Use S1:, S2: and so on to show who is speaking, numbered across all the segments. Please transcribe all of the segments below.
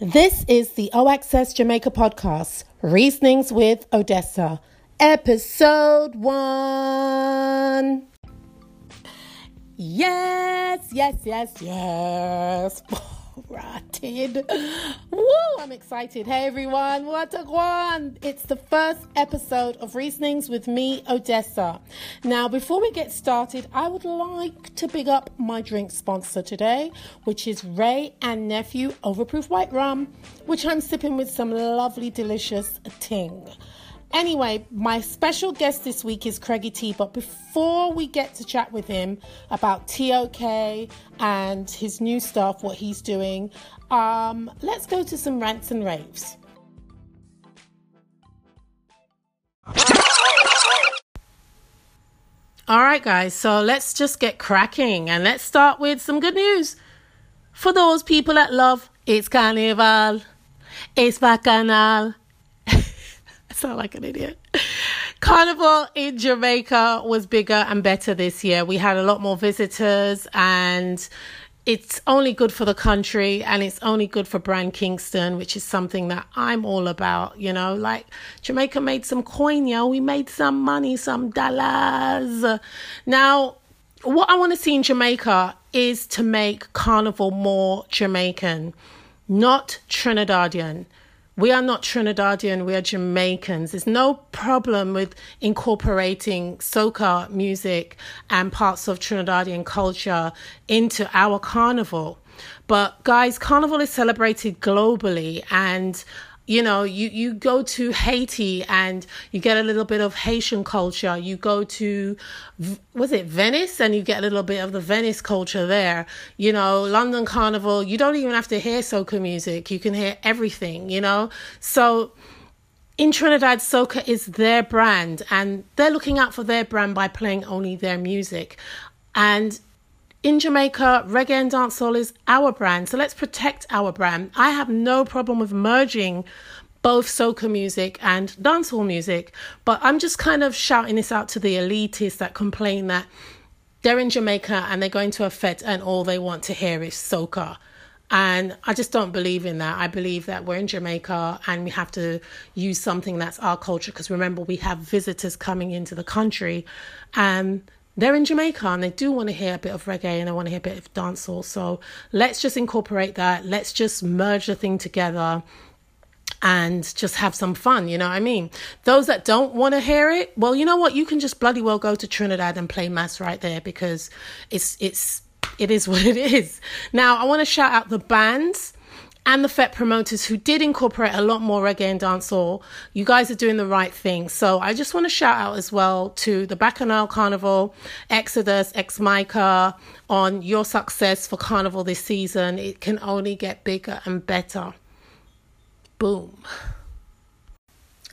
S1: This is the OXS Jamaica podcast, Reasonings with Odessa, episode one. Yes, yes, yes, yes. Rotted. Woo, I'm excited. Hey everyone, what a one! It's the first episode of Reasonings with me, Odessa. Now, before we get started, I would like to big up my drink sponsor today, which is Wray and Nephew Overproof White Rum, which I'm sipping with some lovely, delicious ting. Anyway, my special guest this week is Craigie T. But before we get to chat with him about TOK and his new stuff, what he's doing, um, let's go to some rants and raves. All right, guys, so let's just get cracking and let's start with some good news. For those people that love It's Carnival, It's Bacchanal. Sound like an idiot. Carnival in Jamaica was bigger and better this year. We had a lot more visitors and it's only good for the country and it's only good for Brand Kingston, which is something that I'm all about, you know. Like Jamaica made some coin, yo. We made some money, some dollars. Now, what I want to see in Jamaica is to make Carnival more Jamaican, not Trinidadian. We are not Trinidadian, we are Jamaicans. There's no problem with incorporating soca music and parts of Trinidadian culture into our carnival. But guys, carnival is celebrated globally and you know you you go to haiti and you get a little bit of haitian culture. You go to was it venice? And you get a little bit of the venice culture there. You know london carnival you don't even have to hear soca music. You can hear everything you know? So in Trinidad, soca is their brand, and they're looking out for their brand by playing only their music. And in Jamaica, reggae and dancehall is our brand, so let's protect our brand. I have no problem with merging both soca music and dancehall music, but I'm just kind of shouting this out to the elitists that complain that they're in Jamaica and they're going to a fete and all they want to hear is soca. And I just don't believe in that. I believe that we're in Jamaica and we have to use something that's our culture because remember, we have visitors coming into the country and they're in Jamaica and they do want to hear a bit of reggae and they want to hear a bit of dancehall. So let's just incorporate that. Let's just merge the thing together and just have some fun. You know what I mean? Those that don't want to hear it, well, you know what? You can just bloody well go to Trinidad and play mass right there because it's it's it is what it is. Now I want to shout out the bands and the FET promoters who did incorporate a lot more reggae and dancehall, you guys are doing the right thing. So I just want to shout out as well to the Bacchanal Carnival, Exodus, Ex Mica on your success for Carnival this season. It can only get bigger and better. Boom.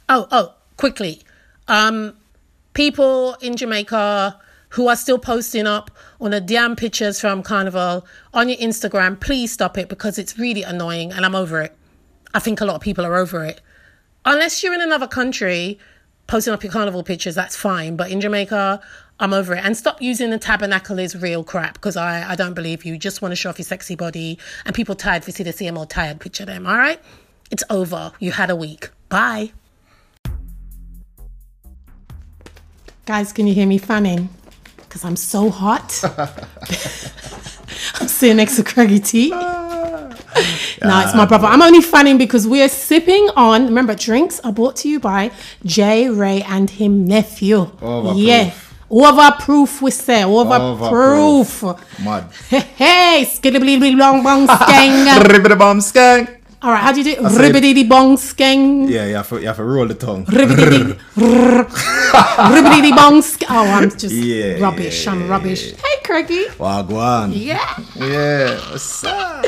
S1: Oh, oh, quickly. Um, people in Jamaica who are still posting up on the damn pictures from Carnival on your Instagram, please stop it because it's really annoying and I'm over it. I think a lot of people are over it. Unless you're in another country posting up your Carnival pictures, that's fine. But in Jamaica, I'm over it. And stop using the tabernacle is real crap because I, I don't believe you. you just want to show off your sexy body and people tired if you see the CMO tired picture them, all right? It's over. You had a week. Bye. Guys, can you hear me fanning? Because I'm so hot. I'm sitting next to Craigie T. Ah. no, it's my brother. I'm only fanning because we are sipping on. Remember, drinks are brought to you by J. Wray and him nephew.
S2: Overproof.
S1: Yeah. Overproof, we say. Overproof.
S2: Mud.
S1: Hey, skiddly long bong skeng.
S2: Ribbity bomb skank.
S1: All right, how do you do Ribbity bong skeng.
S2: Yeah, you have, to, you have to roll the tongue.
S1: Ribbity ribbity bong skeng. Oh, I'm just
S2: Yeah,
S1: rubbish.
S2: yeah,
S1: I'm
S2: yeah,
S1: rubbish. Hey, Craigie.
S2: Wagwan.
S1: Yeah.
S2: Yeah. What's up?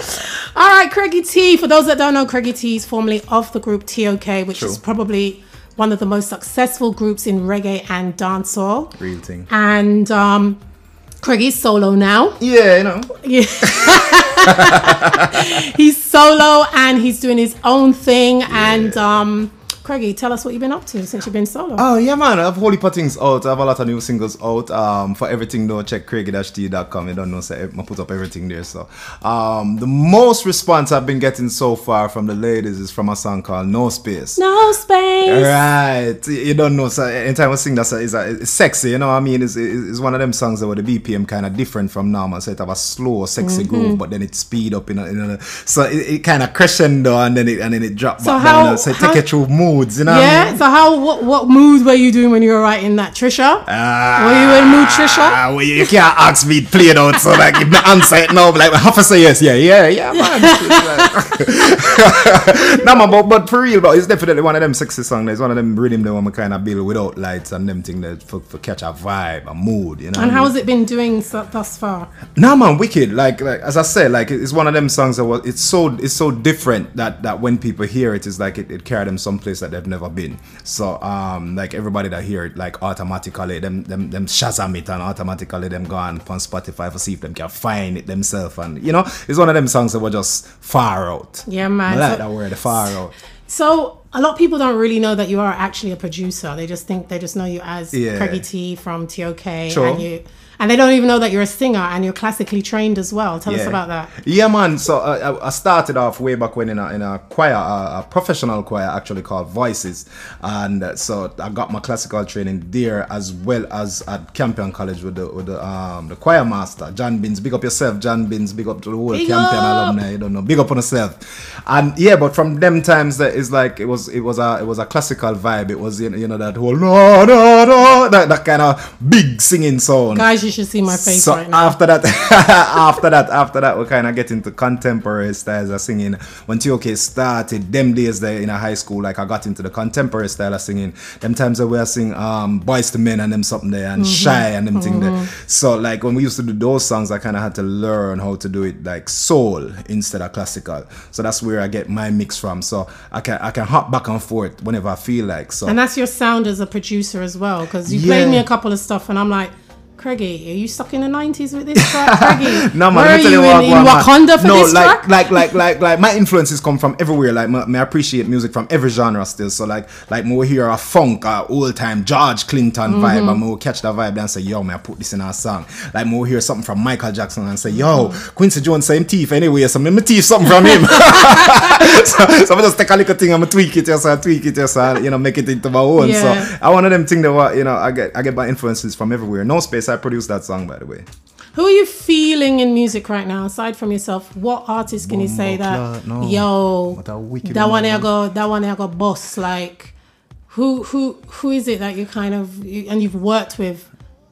S1: All right, Craigie T. For those that don't know, Craigie T is formerly of the group TOK, which is probably one of the most successful groups in reggae and dancehall.
S2: Real thing.
S1: And um, Craigie's solo now.
S2: Yeah, you know.
S1: Yeah. he's solo and he's doing his own thing. And um, Craigie, tell us what you've been up to since you've been solo.
S2: Oh yeah, man! I have Holy Pottings out. I have a lot of new singles out. Um, for everything though, check craigie-t.com. You don't know, so I put up everything there. So, um, the most response I've been getting so far from the ladies is from a song called No Space.
S1: no space.
S2: Right, you don't know. So anytime I sing that, it's, it's sexy. You know what I mean? It's, it's one of them songs that were the BPM kind of different from normal. So it have a slow, sexy
S1: Mm-hmm.
S2: groove, but then it speed up. In a, in a, so it, it kind of crescendo and then it and then it drop
S1: So
S2: back
S1: how-
S2: down. So it
S1: how-
S2: take you through moods. You know? I
S1: Yeah.
S2: mean?
S1: So how what what mood were you doing when you were writing that, Trisha?
S2: Ah,
S1: Were you in mood, Trisha?
S2: Ah, well, you can't ask me to play it out, so like if the answer it now, like I have to say yes, yeah, yeah, yeah, man. no man, but, but for real, but it's definitely one of them sexy songs. It's one of them rhythm that I'm kind of build without lights and them thing that for, for catch a vibe, a mood, you know.
S1: And how has it been doing so, thus far?
S2: No man, wicked. Like like as I said, like it's one of them songs that was it's so it's so different that that when people hear it, it's like it, it carry them someplace that they've never been. So um like everybody that hear it, like automatically them them them Shazam it and automatically them go on Spotify for see if them can find it themselves and you know it's one of them songs that were just far out.
S1: Yeah, man.
S2: I like
S1: So-
S2: that word, far out.
S1: So a lot of people don't really know that you are actually a producer. They just think they just know you as
S2: Yeah.
S1: Craigie T from TOK,
S2: Sure.
S1: and you and they don't even know that you're a singer and you're classically trained as well. Tell us about that.
S2: Yeah, man. So uh, I I started off way back when in a, in a choir, a, a professional choir actually called Voices, and uh, so I got my classical training there as well as at Campion College with the with the um the choir master John Bins. Big up yourself, John Bins. Big up to the whole
S1: Big
S2: Campion
S1: up.
S2: alumni. You don't know. Big up on yourself. And yeah, but from them times that is like it was it was a it was a classical vibe. It was you know, you know that whole no no no that that kind of big singing sound.
S1: You should see my face
S2: So
S1: right now.
S2: after that, after that, after that, we kind of get into contemporary styles of singing. When TOK started, them days there in a high school, like I got into the contemporary style of singing. Them times that we were sing um, Boyz II Men and them something there and Shai and them thing there. So like when we used to do those songs, I kind of had to learn how to do it like soul instead of classical. So that's where I get my mix from. So I can I can hop back and forth whenever I feel like. So
S1: and that's your sound as a producer as well, because you played me a couple of stuff, and I'm like. Craigie, are you stuck in the 90s with this track, Craigie?
S2: No man,
S1: Where are you
S2: you
S1: in, in. Wakanda for
S2: no,
S1: this
S2: like,
S1: track?
S2: like, like, like, like, my influences come from everywhere. Like, me appreciate music from every genre still. So, like, like, will hear a funk, a old time George Clinton
S1: Mm-hmm.
S2: vibe, and will catch the vibe and say, yo, me, I put this in our song. Like, will hear something from Michael Jackson and say, yo,
S1: Mm-hmm.
S2: Quincy Jones same teeth anyway, so me, teeth something from him. so, so I just take a little thing and me tweak it, yes, I tweak it, yes, I, you know, make it into my own.
S1: Yeah.
S2: So, I one of them thing that, what, you know, I get, I get my influences from everywhere. No space, I produced that song, by the way.
S1: Who are you feeling in music right now, aside from yourself? What artist can you say that,
S2: no.
S1: yo,
S2: What a wicked
S1: that one. I go, that one I go boss? Like, who, who, who is it that you kind of, you, and you've worked with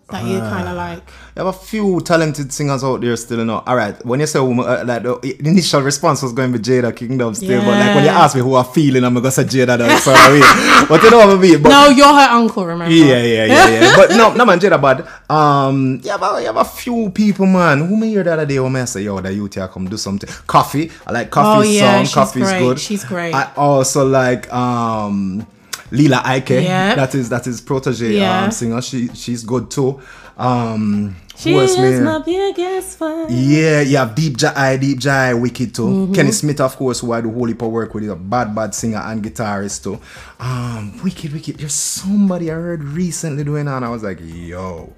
S1: that you
S2: Ah.
S1: kind of like?
S2: You have a few talented singers out there still, you know. All right, when you say woman, uh, like the initial response was going to be Jada Kingdom still, but like when you ask me who I'm feeling, I'm gonna say Jada. Though, sorry, but you know what I mean. But
S1: No, you're her uncle, remember?
S2: yeah, yeah, yeah, yeah. but no, no man, Jada but Um, you have, a, you have a few people, man. Who me hear the other day when I say, yo, the youth here come do something. Koffee, I like Koffee
S1: Oh, yeah,
S2: song. Koffee's
S1: great.
S2: good.
S1: She's great.
S2: I also like um. Lila Ike,
S1: Yeah.
S2: that is that is protege
S1: Yeah.
S2: um, singer. She she's good too. Um,
S1: She
S2: who else
S1: is
S2: me
S1: my biggest fan.
S2: Yeah, you have Deep Jai, Deep Jai, Wicked too.
S1: Mm-hmm.
S2: Kenny Smith, of course, who I do Holy Power work with, is a bad, bad singer and guitarist too. Um, Wicked, Wicked. There's somebody I heard recently doing that, and I was like, yo,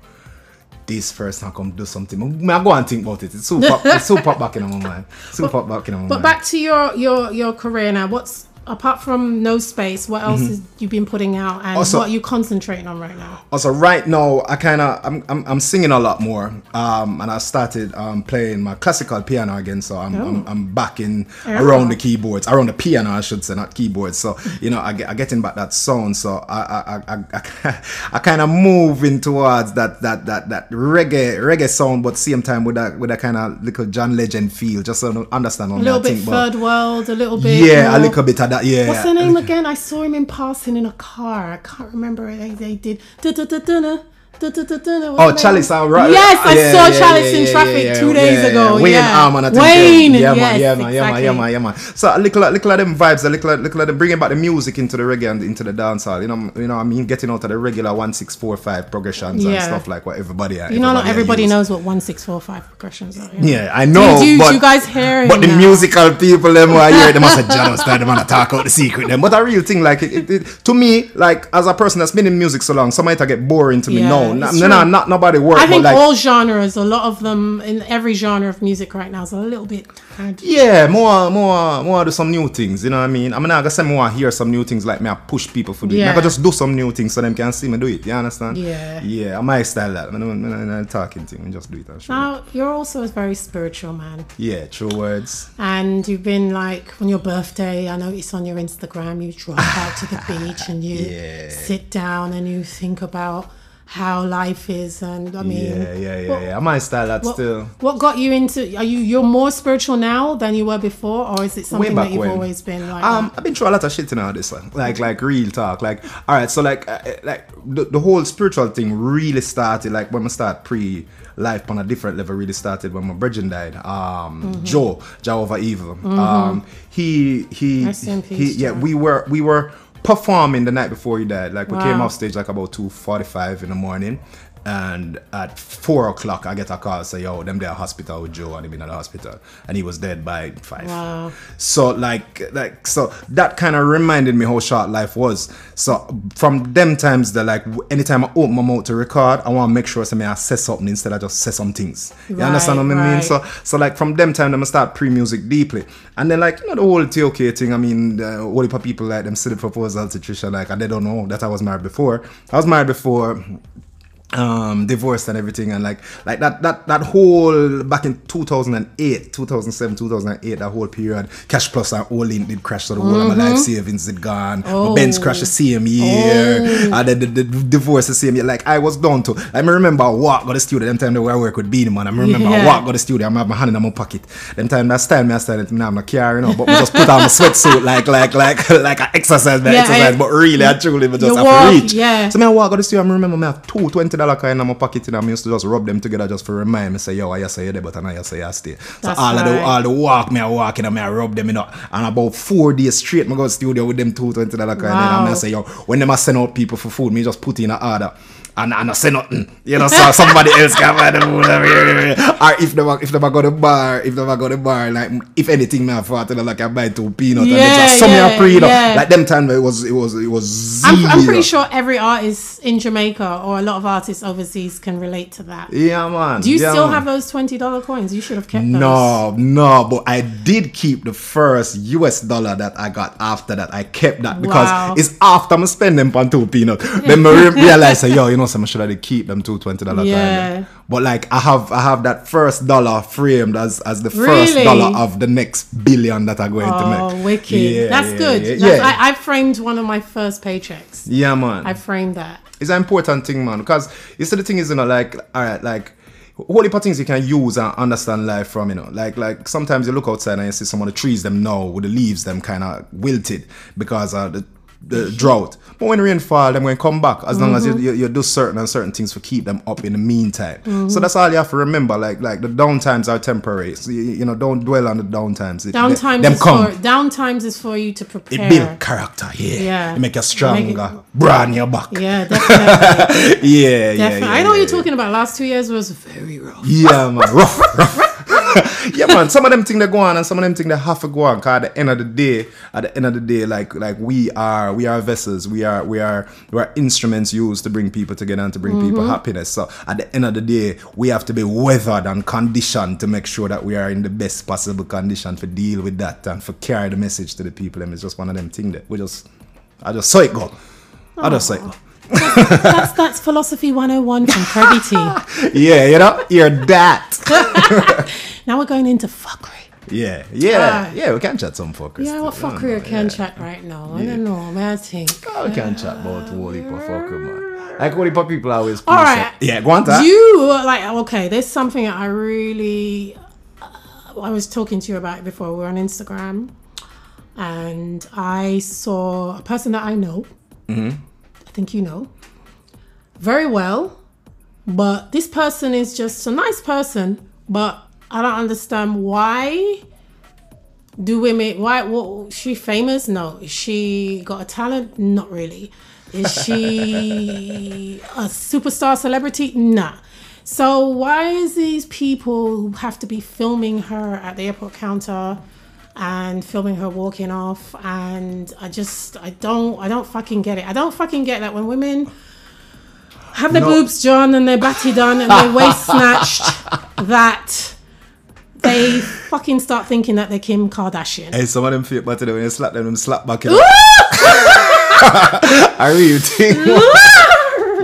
S2: this person come do something. Me, I go and think about it. It's so pop, it's so pop back in my mind. So pop back in my mind.
S1: But back to your your your career now. What's apart from No Space? What else has you been putting out, and
S2: Mm-hmm. Also-
S1: what are you concentrating on right now?
S2: Also, right now, I kind of I'm, I'm I'm singing a lot more, um, and I started um, playing my classical piano again. So I'm I'm, I'm back in around the keyboards, around the piano, I should say, not keyboards. So you know, I get I getting back that sound. So I I I, I, I, kind of moving towards that that that that reggae reggae sound, but same time with that with that kind of little John Legend feel, just so understand what
S1: A little bit
S2: think. but
S1: third world, a little bit.
S2: yeah, a little bit of that. Yeah.
S1: What's the name again? I saw him in passing in a car. I can't remember. They, they did. Da, da, da,
S2: Oh,
S1: name?
S2: Chalice, all right.
S1: Yes, I
S2: Yeah,
S1: saw
S2: yeah,
S1: Chalice
S2: yeah,
S1: in traffic two days ago.
S2: Wayne
S1: yeah.
S2: Arm and I think,
S1: Wayne.
S2: Yeah,
S1: yes,
S2: man, yeah, man, yeah, man, yeah, man, yeah, man. So a little, little of them vibes, a little, little of them bringing back the music into the reggae and into the dancehall. You know, you know, I mean, getting out of the regular one six four five progressions and stuff like what everybody.
S1: Uh, you know, not everybody
S2: knows.
S1: what one six four five progressions are. you know.
S2: Yeah, I know.
S1: do you-
S2: but,
S1: do you guys hear it.
S2: But the
S1: now?
S2: musical people, them who are here, they must have John start them to talk out the secret. Them, but a real thing, like it, it, it, to me, like as a person that's been in music so long, some might get boring to me.
S1: Yeah,
S2: no, no, no, not nobody work.
S1: I think
S2: like,
S1: all genres, a lot of them in every genre of music right now is a little bit hard.
S2: Yeah, more, more, more do some new things. You know what I mean? I'm not gonna say more hear some new things like me. I push people for do it.
S1: Yeah.
S2: I can just do some new things so them can see me do it. You understand?
S1: Yeah.
S2: Yeah, I my style that. I'm not, I'm not talking thing. I just do it. and it.
S1: Now you're also a very spiritual man,
S2: Yeah, true words.
S1: and you've been like on your birthday. I noticed on your Instagram you drive out to the beach and you
S2: Yeah.
S1: sit down and you think about how life is. And I mean,
S2: Yeah, yeah, yeah,
S1: what-
S2: yeah. I my style that
S1: What,
S2: still.
S1: what got you into? Are you you're more spiritual now than you were before, or is it something that you've
S2: when.
S1: always been like?
S2: Um,
S1: that?
S2: I've been through a lot of shit in all this one. Like, like real talk. Like, all right. So, like, uh, uh, like the, the whole spiritual thing really started. Like when I start pre life on a different level. Really started when my brethren died. Um,
S1: Mm-hmm.
S2: Joe, Jehovah Evil. Um, he he he. Yeah, we were we were performing the night before he died. Like we came off stage like about two forty five in the morning. And at four o'clock, I get a call say, "Yo, them there hospital with Joe, and he been at the hospital, and he was dead by five.
S1: Wow.
S2: So like like so that kind of reminded me how short life was. So from them times that like anytime I open my mouth to record, I want to make sure something I say something instead of just say some things. You
S1: Right,
S2: understand what I mean?
S1: right.
S2: So so like from them time, I'm start pre music deeply, and then like you know the whole TOK thing. I mean, uh, all the people like them see the proposal to Trisha like and they don't know that I was married before. I was married before um divorced and everything and like like that that that whole back in 2008 2007 2008 that whole period cash plus and all in did crash so the whole of my life savings did gone. My benz crashed the same year. And then the, the, divorce the same year. Like i was done to i me remember I walk go to the studio them time where I work with Beenie Man. I me remember I
S1: Yeah.
S2: walk go to the studio. I have my hand in my pocket. Them time that style me I it now I'm not care you know but we just put on my sweatsuit like like like like I exercise my
S1: Yeah,
S2: exercise
S1: I-
S2: but really I truly but just have
S1: walk,
S2: to reach.
S1: yeah.
S2: so me I walk out the studio, I remember me have two twenty dollar coin in my pocket and I used to just rub them together just for remind me say, yo, I say you there, but I know say you stay. So
S1: That's
S2: all of the all the walk me I walk in and me I rub them you know. And about four days straight me go to studio with them two twenty dollar coin and
S1: Wow.
S2: I say, yo, when them a send out people for food, me just put in an order. And, and I say nothing, you know, so somebody else can buy the food. Or if they if they go to the bar, if they go to the bar, like if anything, me I thought like I buy two peanuts and
S1: Yeah,
S2: just some
S1: yeah,
S2: pre, you know,
S1: yeah.
S2: like them time it was it was it was
S1: I'm, I'm pretty sure every artist in Jamaica or a lot of artists overseas can relate to that.
S2: Yeah, man.
S1: Do you
S2: yeah,
S1: still
S2: man.
S1: have those twenty dollar coins? You should have kept those.
S2: No, no, but I did keep the first US dollar that I got after that. I kept that because
S1: Wow.
S2: it's after I'm spending on two peanut. then I re- realize, yo, you know, some should they keep them two twenty dollar
S1: Yeah.
S2: But like I have, I have that first dollar framed as as the first dollar of the next billion that I'm going to
S1: Oh,
S2: make.
S1: wicked!
S2: Yeah,
S1: That's
S2: yeah,
S1: good.
S2: Yeah,
S1: That's,
S2: yeah.
S1: I, I framed one of my first paychecks.
S2: yeah man.
S1: I framed that.
S2: it's an important thing, man. Because you see, the thing is, you know, like, all right, like, whole heap of things you can use and understand life from, you know, like, like sometimes you look outside and you see some of the trees them now with the leaves them kind of wilted because of the, the drought. But when rain fall, them going to come back as long as you,
S1: Mm-hmm.
S2: you, you do certain and certain things to keep them up in the meantime. So that's all you have to remember. Like, like the downtimes are temporary. So you, you know, don't dwell on the downtimes. It-
S1: Downtimes
S2: them
S1: is
S2: come.
S1: for downtimes is for you to prepare.
S2: It build character, yeah.
S1: Yeah.
S2: It make you stronger. Broaden your back.
S1: Yeah, definitely.
S2: yeah, yeah,
S1: definitely.
S2: yeah,
S1: I know what
S2: yeah,
S1: you're talking about. Last two years was very rough.
S2: Yeah, man. Rough, rough. yeah, man. Some of them think they go on, and some of them think they have to go on. Cause at the end of the day, at the end of the day, like like we are, we are vessels. We are, we are, we are instruments used to bring people together and to bring people mm-hmm. happiness. So at the end of the day, we have to be weathered and conditioned to make sure that we are in the best possible condition to deal with that and for carry the message to the people. And it's just one of them things that we just, I just saw it go. I just saw it go.
S1: That's that's philosophy 101 from Craigie T.
S2: Yeah, you know, you're that.
S1: Now we're going into fuckery.
S2: Yeah, yeah,
S1: Ah.
S2: yeah. We can chat some fuckers.
S1: Yeah, what fuckery I
S2: know,
S1: can
S2: yeah.
S1: chat right now? I don't know, man. I think.
S2: Oh, we can chat about of fucker, man. Like heap people always.
S1: All
S2: say- Yeah, go on. Ta.
S1: You like okay? There's something that I really. Uh, I was talking to you about it before. We were on Instagram, and I saw a person that I know.
S2: Mm-hmm.
S1: I think you know very well, but this person is just a nice person, but I don't understand why do women why what she famous? No. Is she got a talent? Not really. Is she a superstar celebrity? Nah. So why is these people who have to be filming her at the airport counter and filming her walking off and I just I don't I don't fucking get it. I don't fucking get that when women have their
S2: No.
S1: boobs drawn and their batty done and their waist snatched that they fucking start thinking that they're Kim Kardashian.
S2: Hey, some of them fake body when you slap them, them slap back. You know? I really think.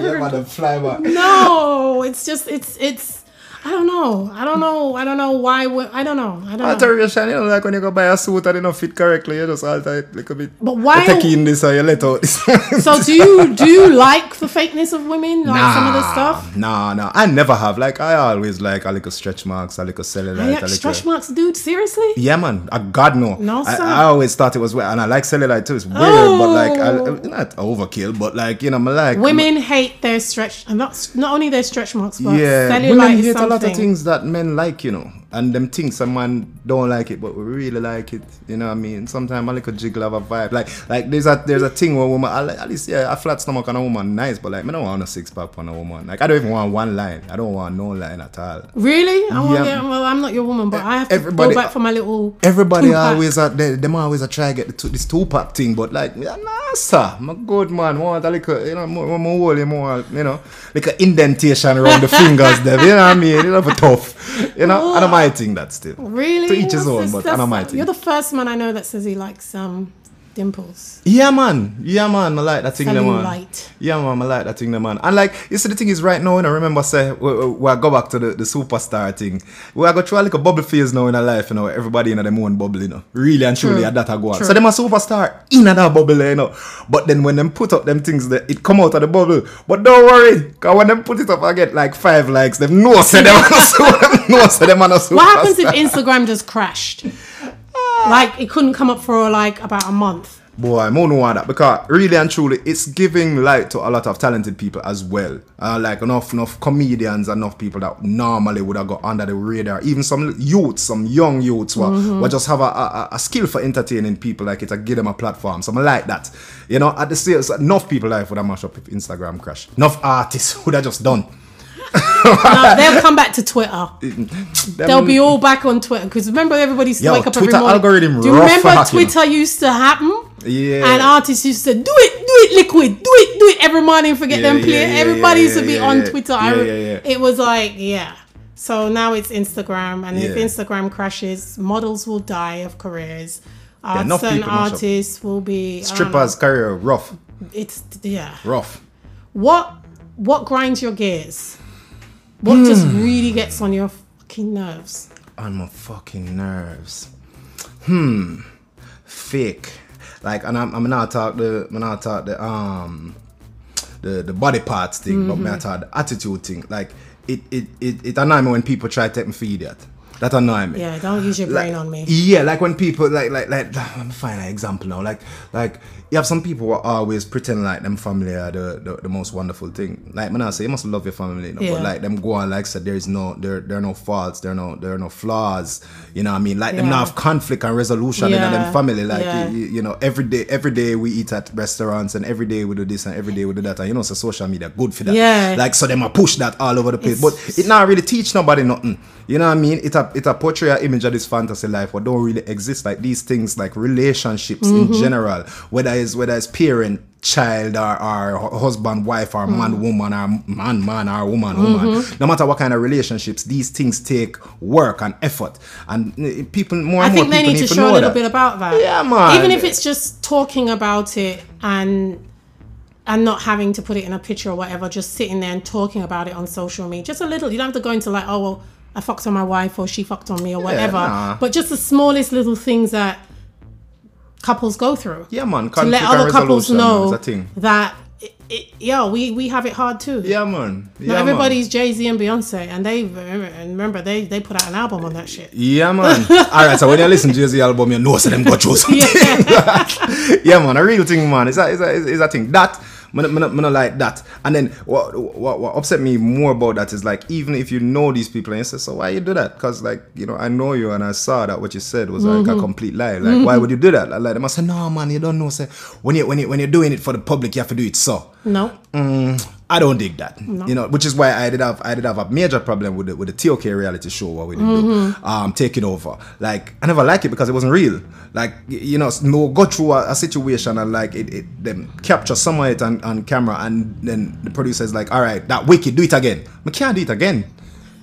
S2: yeah, man, fly back.
S1: No, it's just it's it's I don't know. I don't know. I don't know why. we- I don't know. I don't know.
S2: Alteration, you know, like when you go buy a suit and it don't fit correctly, you just alter it a little bit.
S1: But why-
S2: You take in this or you let out this.
S1: So do you do you like the fakeness of women? Like some of the stuff?
S2: Nah, nah. I never have. Like, I always like a little stretch marks, a little cellulite,
S1: I like
S2: little.
S1: stretch marks, dude. Seriously?
S2: Yeah, man. Uh, God no.
S1: No,
S2: I,
S1: sir.
S2: I always thought it was weird, and I like cellulite too. It's weird, but like, I, not overkill, but like, you know, I like
S1: Women hate their stretch, and not not only their stretch marks, but
S2: Yeah,
S1: cellulite is something.
S2: Lot of things that men like, you know, and them things some man don't like it, but we really like it. You know what I mean? Sometimes I like a little jiggle have a vibe. Like, like there's a there's a thing where woman, I like, at least yeah, a flat stomach on a woman nice, but like, I don't want a six pack on a woman. Like, I don't even want one line. I don't want no line at all.
S1: Really? I want
S2: Yeah.
S1: yeah. well, I'm not your woman, but I have to
S2: Everybody-
S1: go back for my little.
S2: Everybody
S1: two-pack.
S2: always uh, they, them always try to get the two, this two pack thing, but like nah, sir, I'm a good man. Want a little, you know, more, more, more, more, you know, like an indentation around the fingers. There, you know what I mean? You know, for tough. You know, I don't mind thing that still.
S1: Really?
S2: To each his own, but I don't mind
S1: You're the first man I know that says he likes um dimples.
S2: Yeah, man. Yeah, man. I like that thing, there, man.
S1: Cellulite.
S2: Yeah, man. I like that thing, there, man. And like, you see, the thing is, right now, and I remember, say, we, we, go back to the, the superstar thing. We are go through a bubble phase now in our life, you know. Everybody in them own bubble, you know. Really and truly,
S1: True.
S2: at that I go on. So them a superstar in that bubble, you know. But then when them put up them things, that it come out of the bubble. But don't worry, cause when them put it up, I get like five likes. Them know say them, them know say them no superstar.
S1: What happens if Instagram just crashed? Like it couldn't come up for like about a month.
S2: Boy, don't know that because really and truly, it's giving light to a lot of talented people as well. Uh, like enough, enough comedians, enough people that normally would have got under the radar. Even some youths, some young youths, who, who just have a, a, a skill for entertaining people. Like it, to give them a platform. So I like that. You know, at the same, so enough people life would have mashed up if Instagram crash. Enough artists would have just done.
S1: No, they'll come back to Twitter. They'll be all back on Twitter because remember everybody used to
S2: Yo,
S1: wake up
S2: Twitter
S1: every morning.
S2: algorithm
S1: Do you remember
S2: for hacking.
S1: Twitter used to happen?
S2: Yeah.
S1: And artists used to do it, do it, liquid, do it, do it every morning. Forget
S2: Yeah,
S1: them play.
S2: yeah, yeah,
S1: Everybody used to be on. Twitter. I re-
S2: yeah, yeah.
S1: It was like yeah. So now it's Instagram, and if Instagram crashes, models will die of careers. Art,
S2: enough
S1: certain
S2: people mash up.
S1: artists will be don't
S2: strippers career rough,
S1: It's yeah.
S2: rough.
S1: What what grinds your gears? What
S2: Hmm.
S1: just really gets on your fucking nerves?
S2: on my fucking nerves. Hmm. Fake. Like, and I'm, I'm not talk the, I'm not talk the, um, the, the body parts thing, but
S1: Mm-hmm.
S2: me talk the attitude thing. Like, it, it, it, it annoy me when people try to take me for idiot. That annoy me.
S1: Yeah, don't use your brain
S2: like,
S1: on me.
S2: Yeah, like when people like like like let me find an example now. Like like you have some people who always pretend like them family are the, the, the most wonderful thing. Like when I say you must love your family, you know,
S1: Yeah.
S2: but like them go on like said there is no there there are no faults, there are no there are no flaws. You know what I mean? Like them
S1: Yeah.
S2: not have conflict and resolution in
S1: Yeah,
S2: them family. Like
S1: yeah.
S2: you, you know, every day every day we eat at restaurants and every day we do this and every day we do that. And you know, so social media good for that.
S1: Yeah.
S2: Like so them a push that all over the place.
S1: It's-
S2: But it not really teach nobody nothing. You know what I mean? It a it a portray image of this fantasy life what don't really exist. Like these things like relationships
S1: Mm-hmm.
S2: in general, whether it's whether it's parent, child or, or husband, wife or
S1: Mm-hmm.
S2: man, woman or man, man or woman, woman. No matter what kind of relationships, these things take work and effort. And uh, people more
S1: I
S2: and more
S1: think they
S2: people
S1: need to
S2: to
S1: show a little
S2: that.
S1: bit about that.
S2: Yeah, man.
S1: Even if it's just talking about it and and not having to put it in a picture or whatever, just sitting there and talking about it on social media. Just a little. You don't have to go into like, oh well, I fucked on my wife or she fucked on me or whatever.
S2: nah.
S1: But just the smallest little things that couples go through.
S2: Yeah, man.
S1: To let other couples know
S2: is
S1: that it, it, yeah, we, we have it hard too.
S2: Yeah, man. Yeah,
S1: Not everybody's Jay Z and Beyonce, and they and remember they they put out an album on that shit.
S2: Yeah, man. All right, so when you listen to Jay-Z album, you know so them go through something. Yeah, man, a real thing, man. It's a, it's a, it's a thing. That, me, not- like that. And then what, what what upset me more about that is like even if you know these people and you say, so why you do that? Because like you know I know you and I saw that what you said was like
S1: Mm-hmm.
S2: a complete lie. Like why would you do that? I like they must say, no man, you don't know. Say when you when you when you're doing it for the public, you have to do it so.
S1: No.
S2: Mm, I don't dig that. You know, which is why I did have I did have a major problem with the with the TOK reality show what we did
S1: Mm-hmm.
S2: do. Um taking over. Like I never liked it because it wasn't real. Like you know, no go through a, a situation and like it, it them capture some of it on, on camera and then the producer's like, all right, that wicked, do it again. I can't do it again.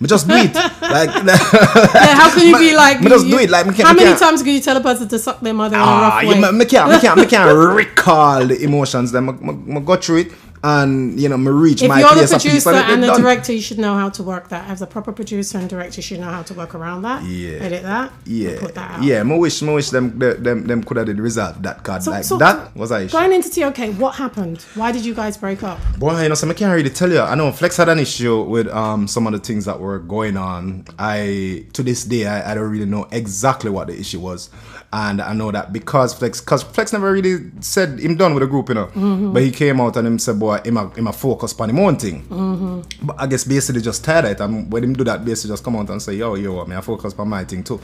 S2: Me just do it. like
S1: Yeah, how can you be like?
S2: Me just
S1: you-
S2: do it. Like me
S1: how
S2: me
S1: many times can you tell a person to suck their mother in a
S2: Ah,
S1: rough
S2: yeah,
S1: way?
S2: me, me can't, me can't, me can't recall the emotions. Then me, me, me go through it, and you know, me reach
S1: if
S2: my
S1: you're the producer
S2: and,
S1: the
S2: done.
S1: director, you should know how to work that. As a proper producer and director, you should know how to work around that.
S2: Yeah.
S1: Edit that.
S2: Yeah,
S1: Put that out.
S2: yeah. Me wish, me wish them, them, them, could have did resolve that card. like
S1: so-
S2: that was I.
S1: Going into TOK, what happened? Why did you guys break up?
S2: Boy, you know, so I can't really tell you. I know Flexx had an issue with um some of the things that were going on. I to this day I, I don't really know exactly what the issue was. And I know that because Flexx, because Flexx never really said him done with the group, you know.
S1: Mm-hmm.
S2: But he came out and him said, boy, him a, him a focus on him own thing.
S1: Mm-hmm.
S2: But I guess basically just tired it. And when him do that, basically just come out and say, yo, yo, me I focus on my thing too.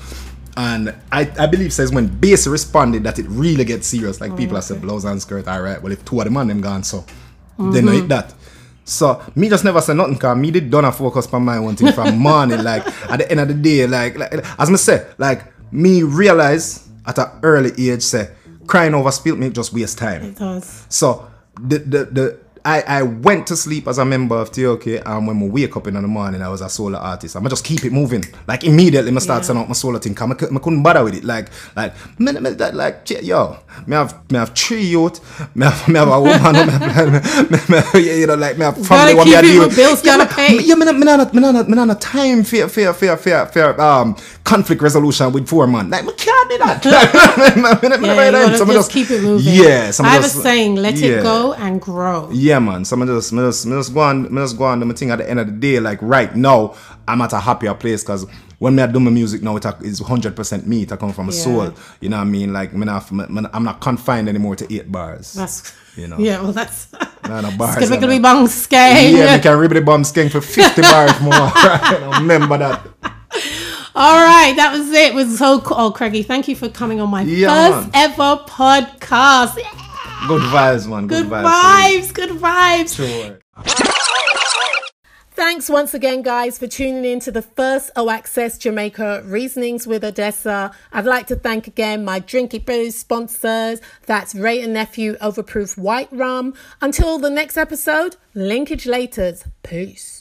S2: And I, I believe says when Bay-C responded that it really gets serious. Like people have said blouse and skirt, all right. Well, if two of the man them gone, so they no hit that. So me just never say nothing cause me did done a focus on my one thing from morning. Like at the end of the day, like, like as me say, like me realize at an early age say crying over spilt milk just waste time.
S1: It does.
S2: So the the the I, I went to sleep as a member of TOK and when we wake up in the morning I was a solo artist. I'ma just keep it moving. Like immediately I start
S1: Yeah.
S2: sending out my solo thing. Cause I, I couldn't bother with it. Like like me, me, that, like yo, me have me have three youth, me have, me have a woman, me have, me, me, me, you know like me have family.
S1: Gotta keep
S2: a
S1: it
S2: deal
S1: with bills, gotta pay.
S2: Me, yeah, me not me not me not me not time for for for for for um conflict resolution with four man. Like me can't do that.
S1: Yeah, you gotta just keep it moving.
S2: Yeah,
S1: I have a saying: let it go and grow.
S2: Yeah, man. So I just, me just, me just go on, me just go on. do my thing at the end of the day, like right now, I'm at a happier place because when me I do my music now, it's hundred percent me. It come from a
S1: Yeah.
S2: soul. You know what I mean? Like me not, me, me- I'm not confined anymore to eight bars.
S1: That's
S2: You know.
S1: Yeah, well, that's.
S2: Nah, no bars,
S1: gonna be bang skate.
S2: yeah, we can the bum skank for fifty bars more. Right? Remember that.
S1: All right, that was it. It was so cool. Oh, Craigie, thank you for coming on my
S2: Yeah,
S1: first
S2: man.
S1: ever podcast.
S2: Good vibes, man. Good,
S1: Good
S2: vibes.
S1: vibes, good vibes.
S2: Sure.
S1: Thanks once again, guys, for tuning in to the first O Access Jamaica Reasonings with Odessa. I'd like to thank again my Drinky Brews sponsors. That's Wray and Nephew Overproof White Rum. Until the next episode, linkage laters. Peace.